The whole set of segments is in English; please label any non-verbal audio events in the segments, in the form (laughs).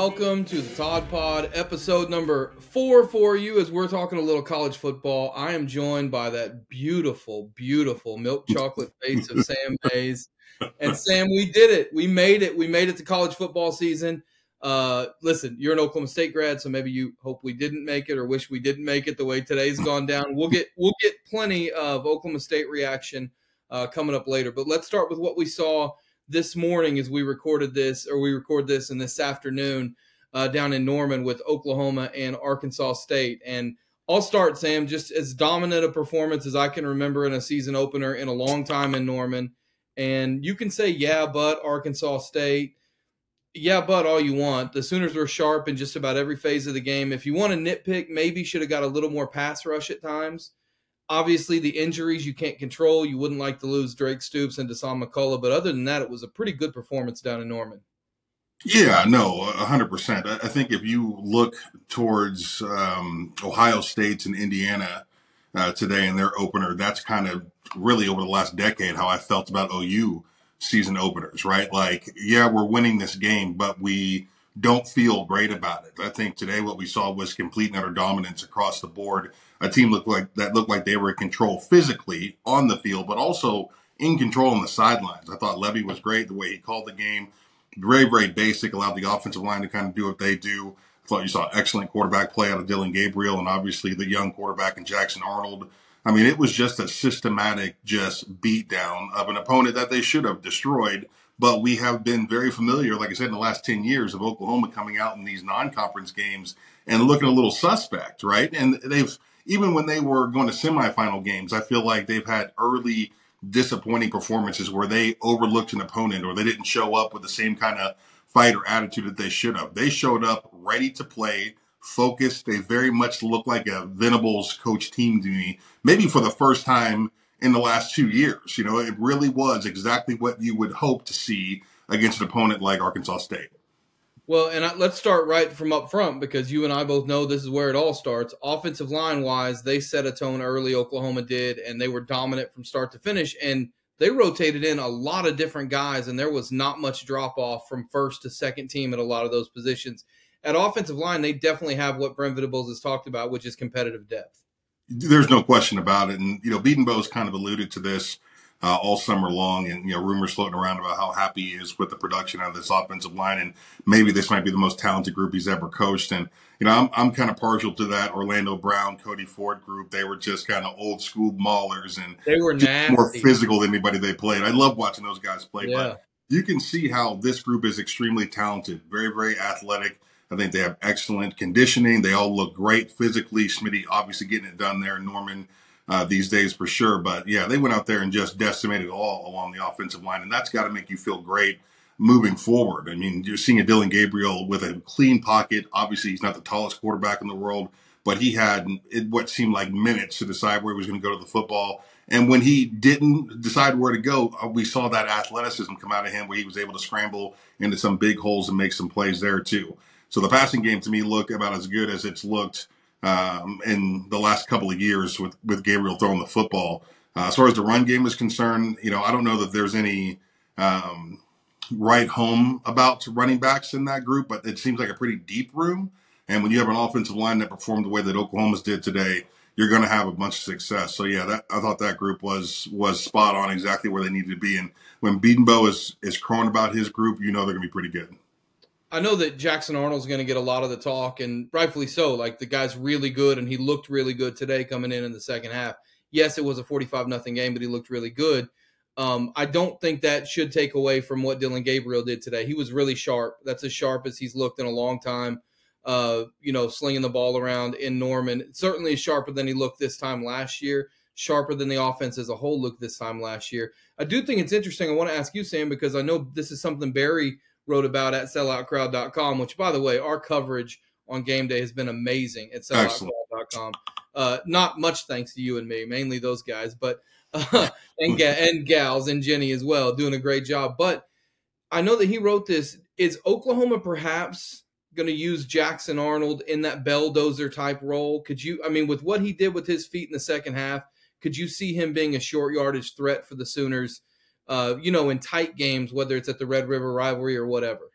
welcome to the Todd Pod, episode number four for you as we're talking a little college football. I am joined by that beautiful, beautiful milk chocolate face of Sam (laughs) Mayes. And Sam, we did it. We made it. We made it to college football season. Uh, listen, you're an Oklahoma State grad, so maybe you hope we didn't make it or wish we didn't make it the way today's gone down. We'll get we'll get plenty of Oklahoma State reaction uh, coming up later. But let's start with what we saw this morning as we recorded this, or we record this in this afternoon uh, down in Norman with Oklahoma and Arkansas State. And I'll start, Sam, just as dominant a performance as I can remember in a season opener in a long time in Norman. And you can say, yeah, but Arkansas State, yeah, but all you want. The Sooners were sharp in just about every phase of the game. If you want to nitpick, maybe should have got a little more pass rush at times. Obviously, the injuries you can't control. You wouldn't like to lose Drake Stoops and Dasan McCullough, but other than that, it was a pretty good performance down in Norman. Yeah, no, hundred percent. I think if you look towards um, Ohio State and Indiana uh, today in their opener, that's kind of really over the last decade how I felt about OU season openers, right? Like, yeah, we're winning this game, but we don't feel great about it. I think today what we saw was complete and utter dominance across the board a team looked like that looked like they were in control physically on the field, but also in control on the sidelines. I thought Lebby was great the way he called the game. Very, very basic, allowed the offensive line to kind of do what they do. I thought you saw excellent quarterback play out of Dillon Gabriel and obviously the young quarterback in Jackson Arnold. I mean, it was just a systematic, just beatdown of an opponent that they should have destroyed. But we have been very familiar, like I said, in the last 10 years of Oklahoma coming out in these non conference games and looking a little suspect, right? And they've even when they were going to semifinal games, I feel like they've had early disappointing performances where they overlooked an opponent or they didn't show up with the same kind of fight or attitude that they should have. They showed up ready to play, focused. They very much look like a Venables coach team to me, maybe for the first time in the last two years. You know, it really was exactly what you would hope to see against an opponent like Arkansas State. Well, and I, let's start right from up front because you and I both know this is where it all starts. Offensive line wise, they set a tone early. Oklahoma did, and they were dominant from start to finish. And they rotated in a lot of different guys, and there was not much drop off from first to second team at a lot of those positions. At offensive line, they definitely have what Brent Venables has talked about, which is competitive depth. There's no question about it. And, you know, Bedenbaugh's kind of alluded to this uh, all summer long, and you know rumors floating around about how happy he is with the production of this offensive line, and maybe this might be the most talented group he's ever coached. And you know, I'm I'm kind of partial to that Orlando Brown, Cody Ford group. They were just kind of old school maulers, and they were more physical than anybody they played. I love watching those guys play, yeah. but you can see how this group is extremely talented, very very athletic. I think they have excellent conditioning. They all look great physically. Smitty obviously getting it done there. Norman uh, these days for sure. But yeah, they went out there and just decimated all along the offensive line, and that's got to make you feel great moving forward. I mean, you're seeing a Dillon Gabriel with a clean pocket. Obviously, he's not the tallest quarterback in the world, but he had what seemed like minutes to decide where he was going to go to the football. And when he didn't decide where to go, uh, we saw that athleticism come out of him where he was able to scramble into some big holes and make some plays there too. So the passing game to me looked about as good as it's looked um, in the last couple of years with, with Gabriel throwing the football. Uh, as far as the run game is concerned, you know, I don't know that there's any um, write home about running backs in that group, but it seems like a pretty deep room. And when you have an offensive line that performed the way that Oklahoma's did today, you're going to have a bunch of success. So yeah, that, I thought that group was was spot on, exactly where they needed to be. And when Bedenbaugh is is crowing about his group, you know they're going to be pretty good. I know that Jackson Arnold's going to get a lot of the talk, and rightfully so. Like the guy's really good, and he looked really good today coming in in the second half. Yes, it was a forty-five nothing game, but he looked really good. Um, I don't think that should take away from what Dillon Gabriel did today. He was really sharp. That's as sharp as he's looked in a long time. Uh, you know, slinging the ball around in Norman. Certainly sharper than he looked this time last year. Sharper than the offense as a whole looked this time last year. I do think it's interesting. I want to ask you, Sam, because I know this is something Barry wrote about at selloutcrowd.com, which, by the way, our coverage on game day has been amazing at selloutcrowd.com. Uh, not much thanks to you and me, mainly those guys, but uh, (laughs) and, ga- and gals and Jenny as well, doing a great job. But I know that he wrote this. Is Oklahoma perhaps going to use Jackson Arnold in that belldozer type role? Could you, I mean, with what he did with his feet in the second half, could you see him being a short yardage threat for the Sooners uh, you know, in tight games, whether it's at the Red River rivalry or whatever.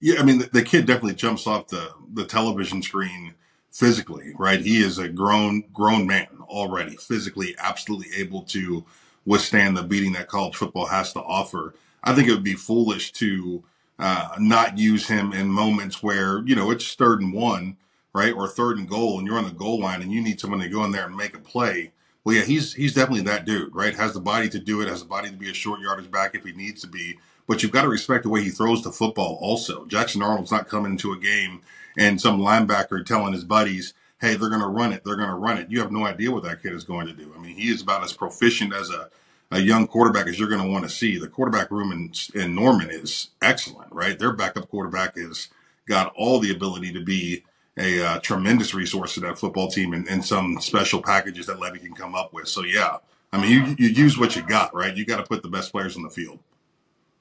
Yeah, I mean, the, the kid definitely jumps off the the television screen physically, right? He is a grown grown man already, physically, absolutely able to withstand the beating that college football has to offer. I think it would be foolish to uh, not use him in moments where you know it's third and one, right, or third and goal, and you're on the goal line, and you need someone to go in there and make a play. Well, yeah, he's he's definitely that dude, right? Has the body to do it, has the body to be a short yardage back if he needs to be. But you've got to respect the way he throws the football. Also, Jackson Arnold's not coming into a game and some linebacker telling his buddies, "Hey, they're going to run it. They're going to run it." You have no idea what that kid is going to do. I mean, he is about as proficient as a a young quarterback as you're going to want to see. The quarterback room in, in Norman is excellent, right? Their backup quarterback has got all the ability to be a uh, tremendous resource to that football team and, and, some special packages that Lebby can come up with. So, yeah, I mean, you, you use what you got, right? You got to put the best players on the field.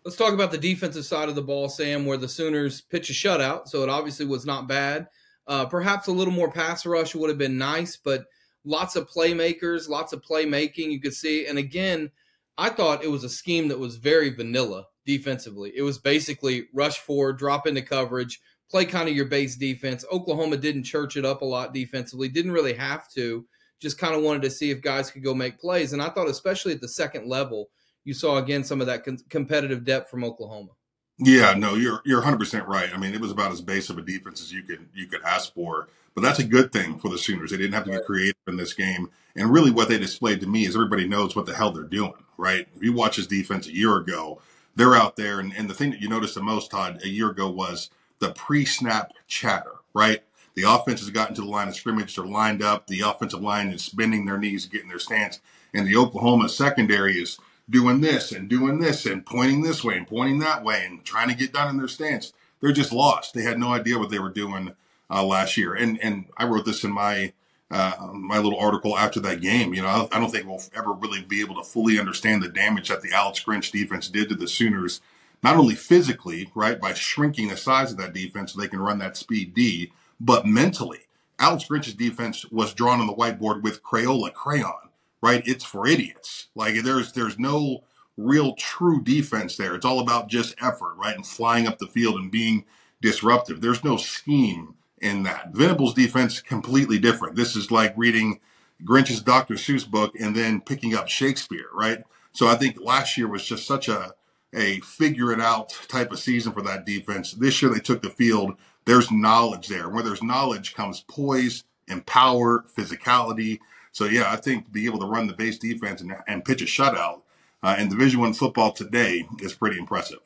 Let's talk about the defensive side of the ball, Sam, where the Sooners pitch a shutout. So it obviously was not bad. Uh, perhaps a little more pass rush would have been nice, but lots of playmakers, lots of playmaking you could see. And again, I thought it was a scheme that was very vanilla defensively. It was basically rush forward, drop into coverage, play kind of your base defense. Oklahoma didn't church it up a lot defensively, didn't really have to. Just kind of wanted to see if guys could go make plays. And I thought, especially at the second level, you saw again some of that con- competitive depth from Oklahoma. Yeah, no, you're you're 100 percent right. I mean, it was about as base of a defense as you could you could ask for. But that's a good thing for the Sooners. They didn't have to right. get creative in this game. And really, what they displayed to me is everybody knows what the hell they're doing right? If you watch his defense a year ago, they're out there. And, and the thing that you noticed the most, Todd, a year ago was the pre snap chatter, right? The offense has gotten to the line of scrimmage. They're lined up. The offensive line is bending their knees, getting their stance. And the Oklahoma secondary is doing this and doing this and pointing this way and pointing that way and trying to get done in their stance. They're just lost. They had no idea what they were doing uh, last year. And and I wrote this in my uh, my little article after that game. You know, I don't think we'll ever really be able to fully understand the damage that the Alex Grinch defense did to the Sooners, not only physically, right, by shrinking the size of that defense so they can run that speed D, but mentally. Alex Grinch's defense was drawn on the whiteboard with Crayola crayon, right? It's for idiots. Like there's there's no real true defense there. It's all about just effort, right? And flying up the field and being disruptive. There's no scheme in that. Venables' defense completely different. This is like reading Grinch's Dr. Seuss book and then picking up Shakespeare, right? So I think last year was just such a a figure it out type of season for that defense. This year they took the field. There's knowledge there. Where there's knowledge comes poise and power, physicality. So yeah, I think to be able to run the base defense and, and pitch a shutout uh, in Division One football today is pretty impressive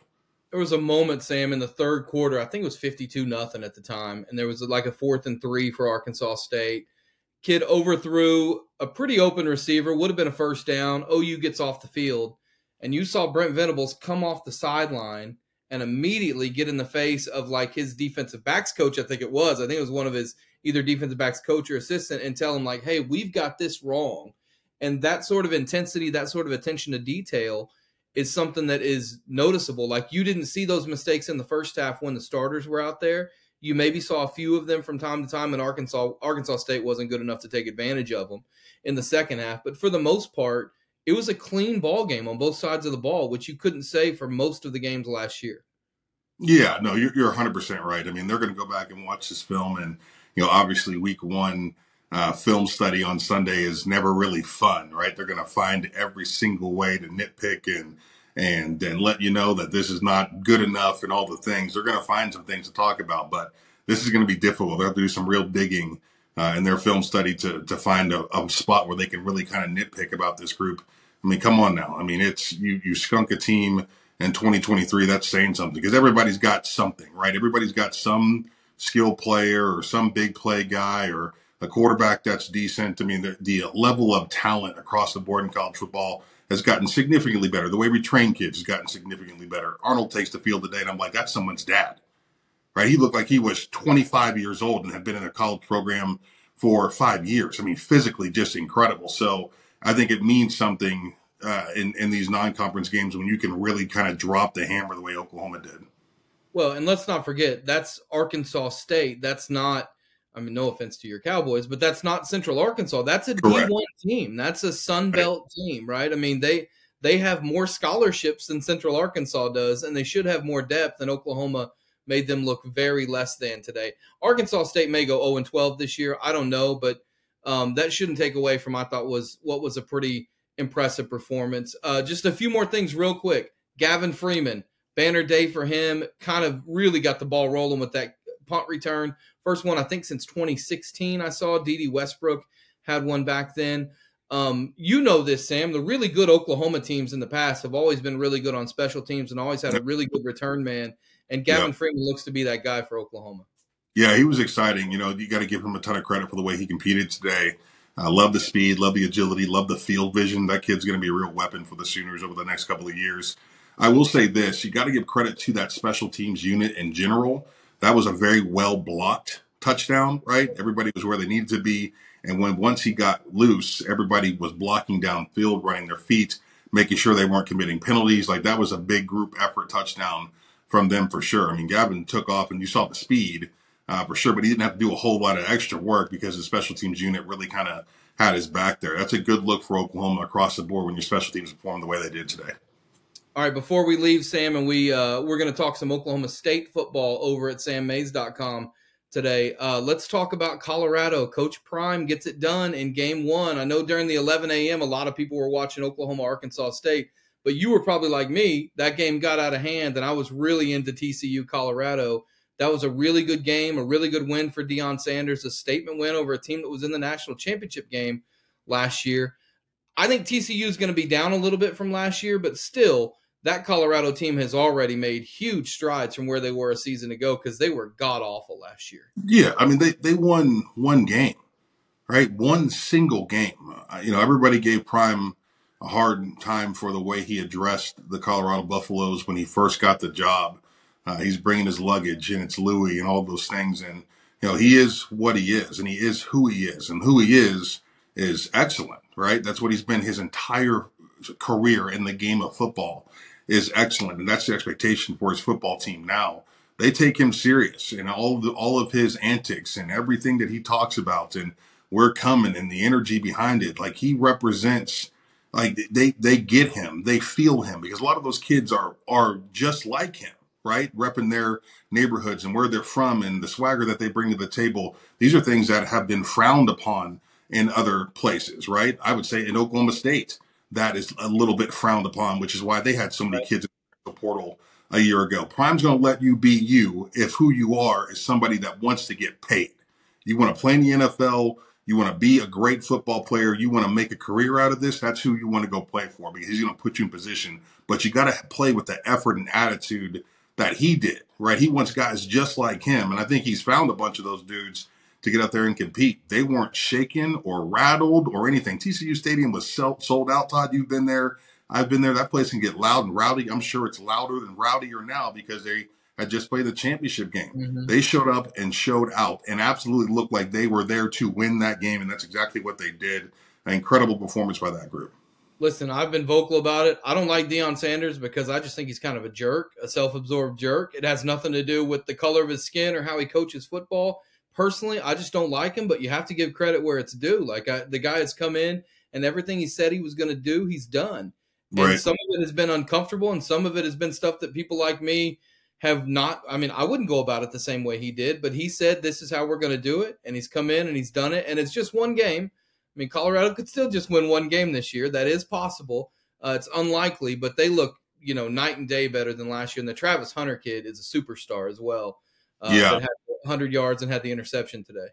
there was a moment, Sam, in the third quarter. I think it was fifty-two nothing at the time, and there was like a fourth and three for Arkansas State. Kid overthrew a pretty open receiver, would have been a first down. OU gets off the field, and you saw Brent Venables come off the sideline and immediately get in the face of like his defensive backs coach. I think it was. I think it was one of his either defensive backs coach or assistant, and tell him like, "Hey, we've got this wrong." And that sort of intensity, that sort of attention to detail is something that is noticeable. Like you didn't see those mistakes in the first half when the starters were out there. You maybe saw a few of them from time to time, and Arkansas Arkansas State wasn't good enough to take advantage of them in the second half. But for the most part, it was a clean ball game on both sides of the ball, which you couldn't say for most of the games last year. Yeah, no, you're, you're 100% right. I mean, they're going to go back and watch this film, and you know, obviously, week one uh, film study on Sunday is never really fun, right? They're going to find every single way to nitpick and and and let you know that this is not good enough and all the things. They're going to find some things to talk about, but this is going to be difficult. They have to do some real digging uh, in their film study to to find a, a spot where they can really kind of nitpick about this group. I mean, come on now. I mean, it's you you skunk a team in 2023. That's saying something because everybody's got something, right? Everybody's got some skill player or some big play guy or a quarterback that's decent. I mean, the, the level of talent across the board in college football has gotten significantly better. The way we train kids has gotten significantly better. Arnold takes the field today, and I'm like, that's someone's dad, right? He looked like he was 25 years old and had been in a college program for five years. I mean, physically just incredible. So I think it means something uh, in in these non-conference games when you can really kind of drop the hammer the way Oklahoma did. Well, and let's not forget that's Arkansas State. That's not I mean, no offense to your Cowboys, but that's not Central Arkansas. That's a D one team. That's a Sun Belt right. team, right? I mean, they they have more scholarships than Central Arkansas does, and they should have more depth. than Oklahoma made them look very less than today. Arkansas State may go 0 and 12 this year. I don't know, but um, that shouldn't take away from I thought was what was a pretty impressive performance. Uh, just a few more things real quick. Gavin Freeman, banner day for him. Kind of really got the ball rolling with that punt return. First one I think since 2016. I saw Dede Westbrook had one back then. Um, you know this, Sam. The really good Oklahoma teams in the past have always been really good on special teams and always had a really good return man. And Gavin yep. Freeman looks to be that guy for Oklahoma. Yeah, he was exciting. You know, you got to give him a ton of credit for the way he competed today. I uh, love the speed, love the agility, love the field vision. That kid's going to be a real weapon for the Sooners over the next couple of years. I will say this: you got to give credit to that special teams unit in general. That was a very well blocked touchdown, right? Everybody was where they needed to be. And when once he got loose, everybody was blocking downfield, running their feet, making sure they weren't committing penalties. Like that was a big group effort touchdown from them for sure. I mean, Gavin took off and you saw the speed uh, for sure, but he didn't have to do a whole lot of extra work because the special teams unit really kind of had his back there. That's a good look for Oklahoma across the board when your special teams perform the way they did today. All right, before we leave, Sam, and we uh, we're going to talk some Oklahoma State football over at sammayes.com today. Uh, let's talk about Colorado. Coach Prime gets it done in game one. I know during the 11 a.m., a lot of people were watching Oklahoma, Arkansas State, but you were probably like me. That game got out of hand, and I was really into TCU, Colorado. That was a really good game, a really good win for Deion Sanders, a statement win over a team that was in the national championship game last year. I think TCU is going to be down a little bit from last year, but still, that Colorado team has already made huge strides from where they were a season ago because they were god awful last year. Yeah, I mean they they won one game, right? One single game. Uh, you know, everybody gave Prime a hard time for the way he addressed the Colorado Buffaloes when he first got the job. Uh, he's bringing his luggage and it's Louis and all those things, and you know he is what he is, and he is who he is, and who he is is excellent, right? That's what he's been his entire career in the game of football is excellent, and that's the expectation for his football team now. They take him serious and all of the, all of his antics and everything that he talks about, and we're coming and the energy behind it. Like he represents, like they they get him, they feel him because a lot of those kids are are just like him, right? Repping their neighborhoods and where they're from and the swagger that they bring to the table. These are things that have been frowned upon in other places, right? I would say in Oklahoma State that is a little bit frowned upon, which is why they had so many right. kids in the portal a year ago. Prime's going to let you be you if who you are is somebody that wants to get paid. You want to play in the NFL, you want to be a great football player, you want to make a career out of this, that's who you want to go play for because he's going to put you in position. But you got to play with the effort and attitude that he did, right? He wants guys just like him. And I think he's found a bunch of those dudes to get out there and compete. They weren't shaken or rattled or anything. TCU Stadium was sold out. Todd, you've been there. I've been there. That place can get loud and rowdy. I'm sure it's louder than rowdier now because they had just played the championship game. Mm-hmm. They showed up and showed out and absolutely looked like they were there to win that game. And that's exactly what they did. An incredible performance by that group. Listen, I've been vocal about it. I don't like Deion Sanders because I just think he's kind of a jerk, a self absorbed jerk. It has nothing to do with the color of his skin or how he coaches football personally, I just don't like him, but you have to give credit where it's due. Like I, the guy has come in and everything he said he was going to do, he's done. And right. some of it has been uncomfortable, and some of it has been stuff that people like me have not. I mean, I wouldn't go about it the same way he did, but he said this is how we're going to do it, and he's come in and he's done it, and it's just one game. I mean, Colorado could still just win one game this year. That is possible. Uh, it's unlikely, but they look, you know, night and day better than last year. And the Travis Hunter kid is a superstar as well. Uh, yeah. 100 yards and had the interception today.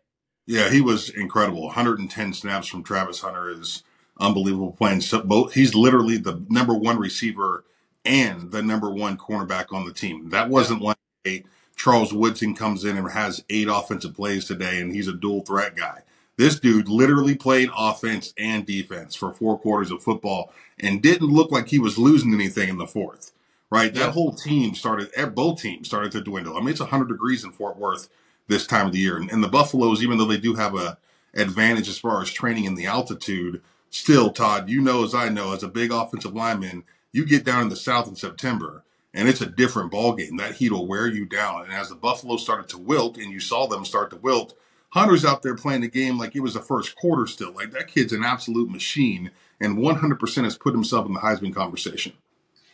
Yeah, he was incredible. 110 snaps from Travis Hunter is unbelievable playing. So both he's literally the number one receiver and the number one cornerback on the team. That wasn't yeah. like a Charles Woodson comes in and has eight offensive plays today and he's a dual threat guy. This dude literally played offense and defense for four quarters of football and didn't look like he was losing anything in the fourth. Right, that whole team started. Eh, both teams started to dwindle. I mean, it's 100 degrees in Fort Worth this time of the year. And, and the Buffaloes, even though they do have a advantage as far as training in the altitude, still, Todd, you know as I know, as a big offensive lineman, you get down in the South in September, and it's a different ball game. That heat will wear you down. And as the buffalo started to wilt, and you saw them start to wilt, Hunter's out there playing the game like it was the first quarter still. Like that kid's an absolute machine, and 100% has put himself in the Heisman conversation.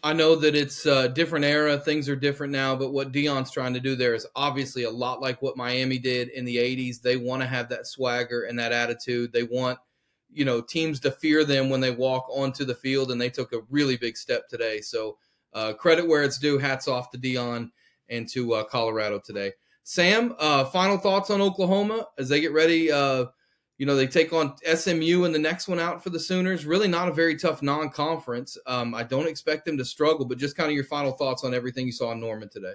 I know that it's a different era. Things are different now, but what Deion's trying to do there is obviously a lot like what Miami did in the 80s. They want to have that swagger and that attitude. They want, you know, teams to fear them when they walk onto the field, and they took a really big step today. So, uh, credit where it's due. Hats off to Deion and to uh, Colorado today. Sam, uh, final thoughts on Oklahoma as they get ready uh, you know, they take on SMU in the next one out for the Sooners. Really not a very tough non conference. Um, I don't expect them to struggle, but just kind of your final thoughts on everything you saw in Norman today.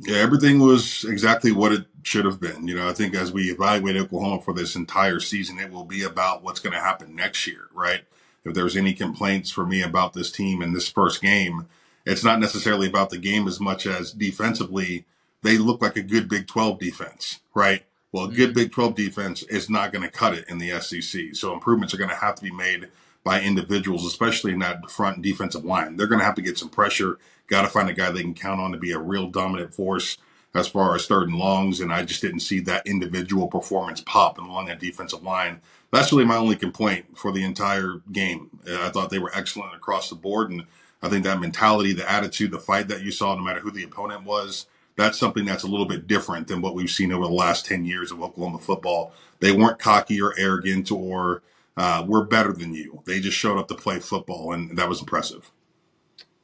Yeah, everything was exactly what it should have been. You know, I think as we evaluate Oklahoma for this entire season, it will be about what's going to happen next year, right? If there's any complaints for me about this team in this first game, it's not necessarily about the game as much as defensively, they look like a good Big 12 defense, right? Well, a good mm-hmm. Big 12 defense is not going to cut it in the SEC. So improvements are going to have to be made by individuals, especially in that front defensive line. They're going to have to get some pressure. Got to find a guy they can count on to be a real dominant force as far as third and longs. And I just didn't see that individual performance pop along that defensive line. That's really my only complaint for the entire game. I thought they were excellent across the board. And I think that mentality, the attitude, the fight that you saw, no matter who the opponent was, that's something that's a little bit different than what we've seen over the last 10 years of Oklahoma football. They weren't cocky or arrogant or uh, we're better than you. They just showed up to play football, and that was impressive.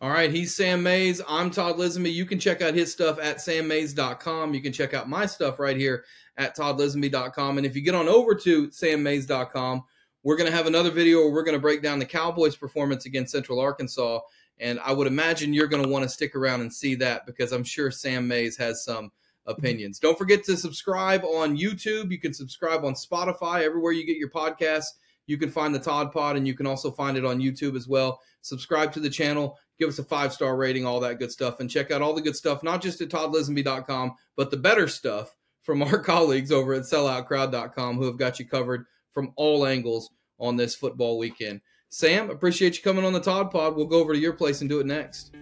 All right, he's Sam Mayes. I'm Todd Lisenbee. You can check out his stuff at sammayes.com. You can check out my stuff right here at toddlisenbee.com. And if you get on over to sammayes.com, we're going to have another video where we're going to break down the Cowboys' performance against Central Arkansas and I would imagine you're going to want to stick around and see that because I'm sure Sam Mayes has some opinions. Don't forget to subscribe on YouTube. You can subscribe on Spotify, everywhere you get your podcasts. You can find the Todd Pod, and you can also find it on YouTube as well. Subscribe to the channel, give us a five star rating, all that good stuff, and check out all the good stuff, not just at toddlisenbee.com, but the better stuff from our (laughs) colleagues over at selloutcrowd.com who have got you covered from all angles on this football weekend. Sam, appreciate you coming on the Todd Pod. We'll go over to your place and do it next.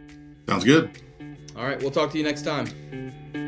Sounds good. All right, we'll talk to you next time.